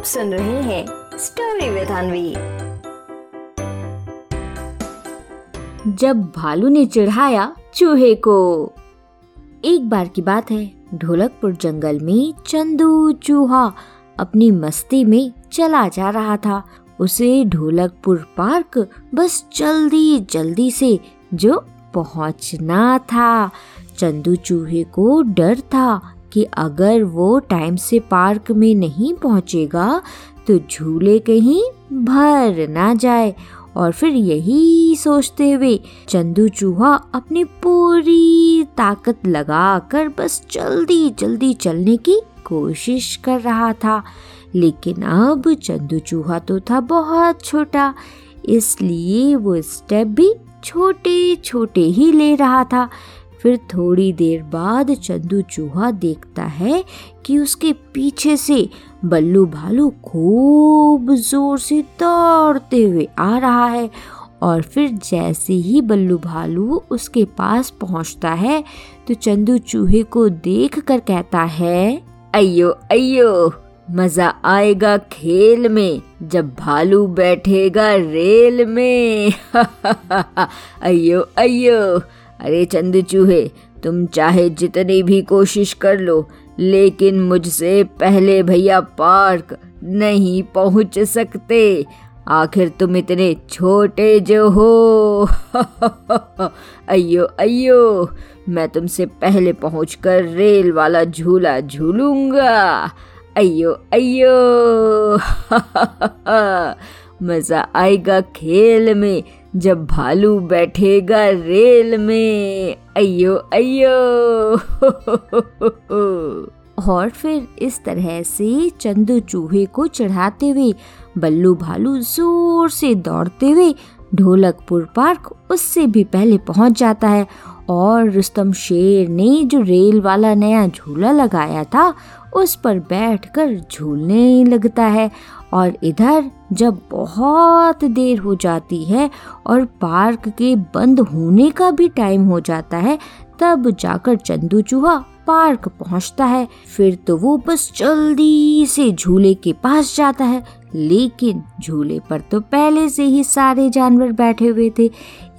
आप सुन रहे हैं स्टोरी विद अनवी जब भालू ने चढ़ाया चूहे को, एक बार की बात है, ढोलकपुर जंगल में चंदू चूहा अपनी मस्ती में चला जा रहा था। उसे ढोलकपुर पार्क बस जल्दी जल्दी से जो पहुँचना था। चंदू चूहे को डर था कि अगर वो टाइम से पार्क में नहीं पहुंचेगा तो झूले कहीं भर ना जाए। और फिर यही सोचते हुए चंदू चूहा अपनी पूरी ताकत लगाकर बस जल्दी जल्दी चलने की कोशिश कर रहा था। लेकिन अब चंदू चूहा तो था बहुत छोटा, इसलिए वो स्टेप भी छोटे छोटे ही ले रहा था। फिर थोड़ी देर बाद चंदू चूहा देखता है कि उसके पीछे से बल्लू भालू खूब ज़ोर से दौड़ते हुए आ रहा है और फिर जैसे ही बल्लू भालू उसके पास पहुँचता है तो चंदू चूहे को देख कर कहता है अयो अयो मज़ा आएगा खेल में, जब भालू बैठेगा रेल में। अयो अयो अरे चंद चूहे तुम चाहे जितनी भी कोशिश कर लो, लेकिन मुझसे पहले भैया पार्क नहीं पहुँच सकते। आखिर तुम इतने छोटे जो हो। अयो अयो मैं तुमसे पहले पहुंचकर रेल वाला झूला झूलूँगा। अयो अयो मज़ा आएगा खेल में। जब भालू बैठेगा रेल में। अयो अयो और फिर इस तरह से चंदू चूहे को चढ़ाते हुए, बल्लू भालू ज़ोर से दौड़ते हुए ढोलकपुर पार्क उससे भी पहले पहुँच जाता है। और रुस्तम शेर ने जो रेल वाला नया झूला लगाया था उस पर बैठकर झूलने लगता है और इधर जब बहुत देर हो जाती है और पार्क के बंद होने का भी टाइम हो जाता है, तब जाकर चंदू चूहा पार्क पहुँचता है। फिर तो वो बस जल्दी से झूले के पास जाता है। लेकिन झूले पर तो पहले से ही सारे जानवर बैठे हुए थे,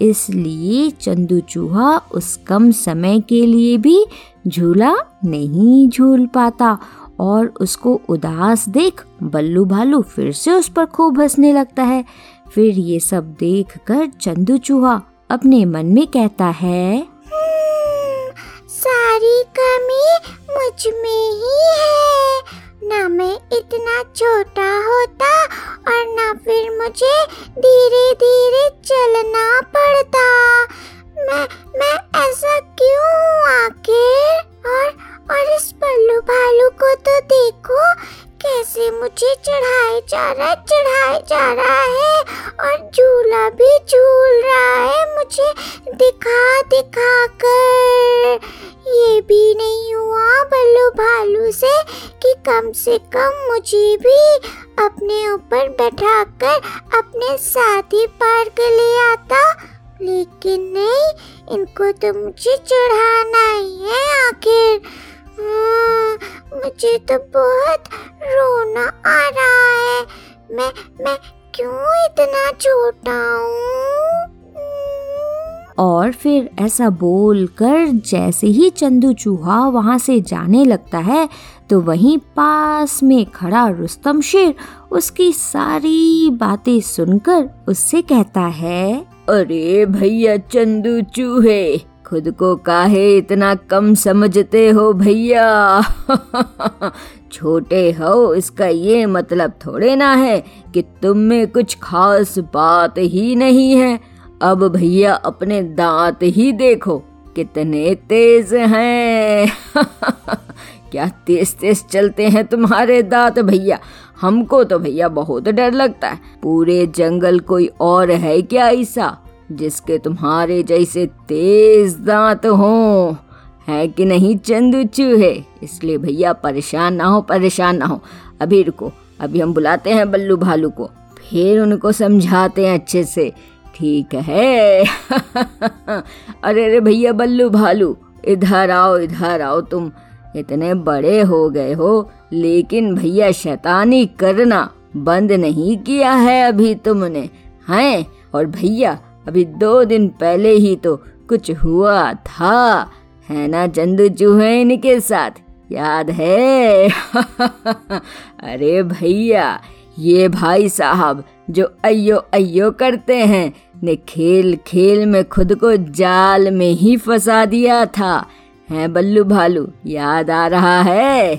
इसलिए चंदू चूहा उस कम समय के लिए भी झूला नहीं झूल पाता और उसको उदास देख बल्लू भालू फिर से उस पर खूब हंसने लगता है। फिर ये सब देख कर चंदू चूहा अपने मन में कहता है, सारी कमी मुझमें ही है। ना मैं इतना छोटा मुझे धीरे धीरे चलना पड़ता। मैं मैं ऐसा क्यों आखिर? और और इस पल्लू भालू को तो देखो, कैसे मुझे चढ़ाए जा रहा चढ़ाए जा रहा है, और झूला भी झूल रहा है मुझे दिखा दिखा कर। ये भी नहीं हुआ बल्लू भालू से कि कम से कम मुझे भी अपने ऊपर बैठाकर अपने साथ ही पार्क ले आता। लेकिन नहीं इनको तो मुझे चढ़ाना ही है आखिर। हाँ, मुझे तो बहुत रोना आ रहा है। मैं मैं क्यों इतना छोटा हूँ? और फिर ऐसा बोल कर जैसे ही चंदू चूहा वहाँ से जाने लगता है तो वहीं पास में खड़ा रुस्तम शेर उसकी सारी बातें सुनकर उससे कहता है, अरे भैया चंदू चूहे, खुद को काहे इतना कम समझते हो भैया? छोटे हो, इसका ये मतलब थोड़े ना है कि तुम में कुछ खास बात ही नहीं है। अब भैया अपने दांत ही देखो, कितने तेज हैं। क्या तेज तेज चलते हैं तुम्हारे दांत भैया? हमको तो भैया बहुत डर लगता है। पूरे जंगल कोई और है क्या ऐसा, जिसके तुम्हारे जैसे तेज दांत हो? है कि नहीं चंदू चूहे? इसलिए भैया परेशान ना हो, परेशान ना हो। अभी रुको, अभी हम बुलाते हैं बल्लू भालू को। फिर उनको समझाते हैं अच्छे से ठीक है। अरे अरे भैया, बल्लू भालू, इधर आओ इधर आओ तुम। इतने बड़े हो गए हो, लेकिन भैया, शैतानी करना बंद नहीं किया है अभी तुमने, हैं? और भैया, अभी दो दिन पहले ही तो कुछ हुआ था, है ना, चंदू चूहे इनके साथ? याद है? अरे भैया, ये भाई साहब जो अयो अयो करते हैं। ने खेल खेल में खुद को जाल में ही फंसा दिया था। है बल्लू भालू, याद आ रहा है?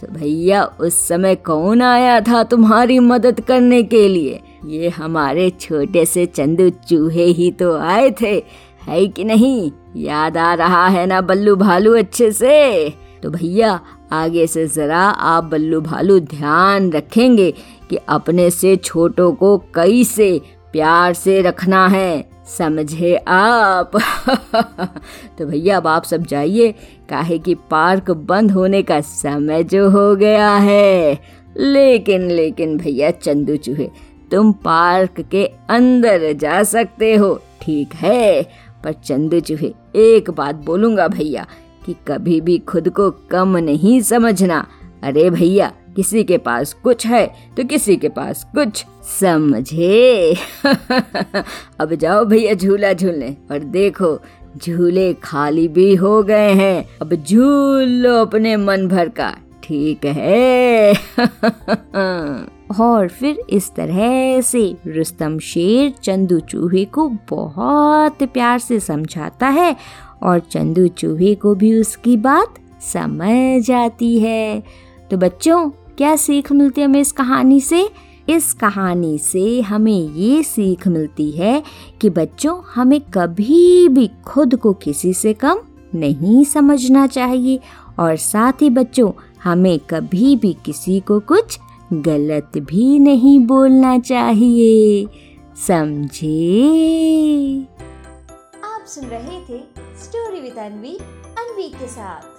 तो भैया, उस समय कौन आया था तुम्हारी मदद करने के लिए? ये हमारे छोटे से चंदू चूहे ही तो आए थे। है कि नहीं? याद आ रहा है ना बल्लू भालू अच्छे से? तो भैया, आगे से जरा आप बल्लू भालू ध्यान रखेंगे। कि अपने से छोटों को कैसे प्यार से रखना है। समझे आप? तो भैया, अब आप सब जाइए काहे कि पार्क बंद होने का समय जो हो गया है। लेकिन लेकिन भैया, चंदू चूहे, तुम पार्क के अंदर जा सकते हो, ठीक है? पर चंदू चूहे, एक बात बोलूँगा भैया, कि कभी भी खुद को कम नहीं समझना। अरे भैया किसी के पास कुछ है तो किसी के पास कुछ समझे। अब जाओ भैया झूला झूलने, और देखो, झूले खाली भी हो गए हैं। अब झूल लो अपने मन भर का, ठीक है? और फिर इस तरह से रुस्तम शेर चंदू चूहे को बहुत प्यार से समझाता है, और चंदू चूहे को भी उसकी बात समझ आती है। तो बच्चों क्या सीख मिलती है हमें इस कहानी से? इस कहानी से हमें ये सीख मिलती है कि बच्चों, हमें कभी भी खुद को किसी से कम नहीं समझना चाहिए और साथ ही बच्चों, हमें कभी भी किसी को कुछ गलत भी नहीं बोलना चाहिए। समझे? आप सुन रहे थे स्टोरी विद अनवी अनवी के साथ।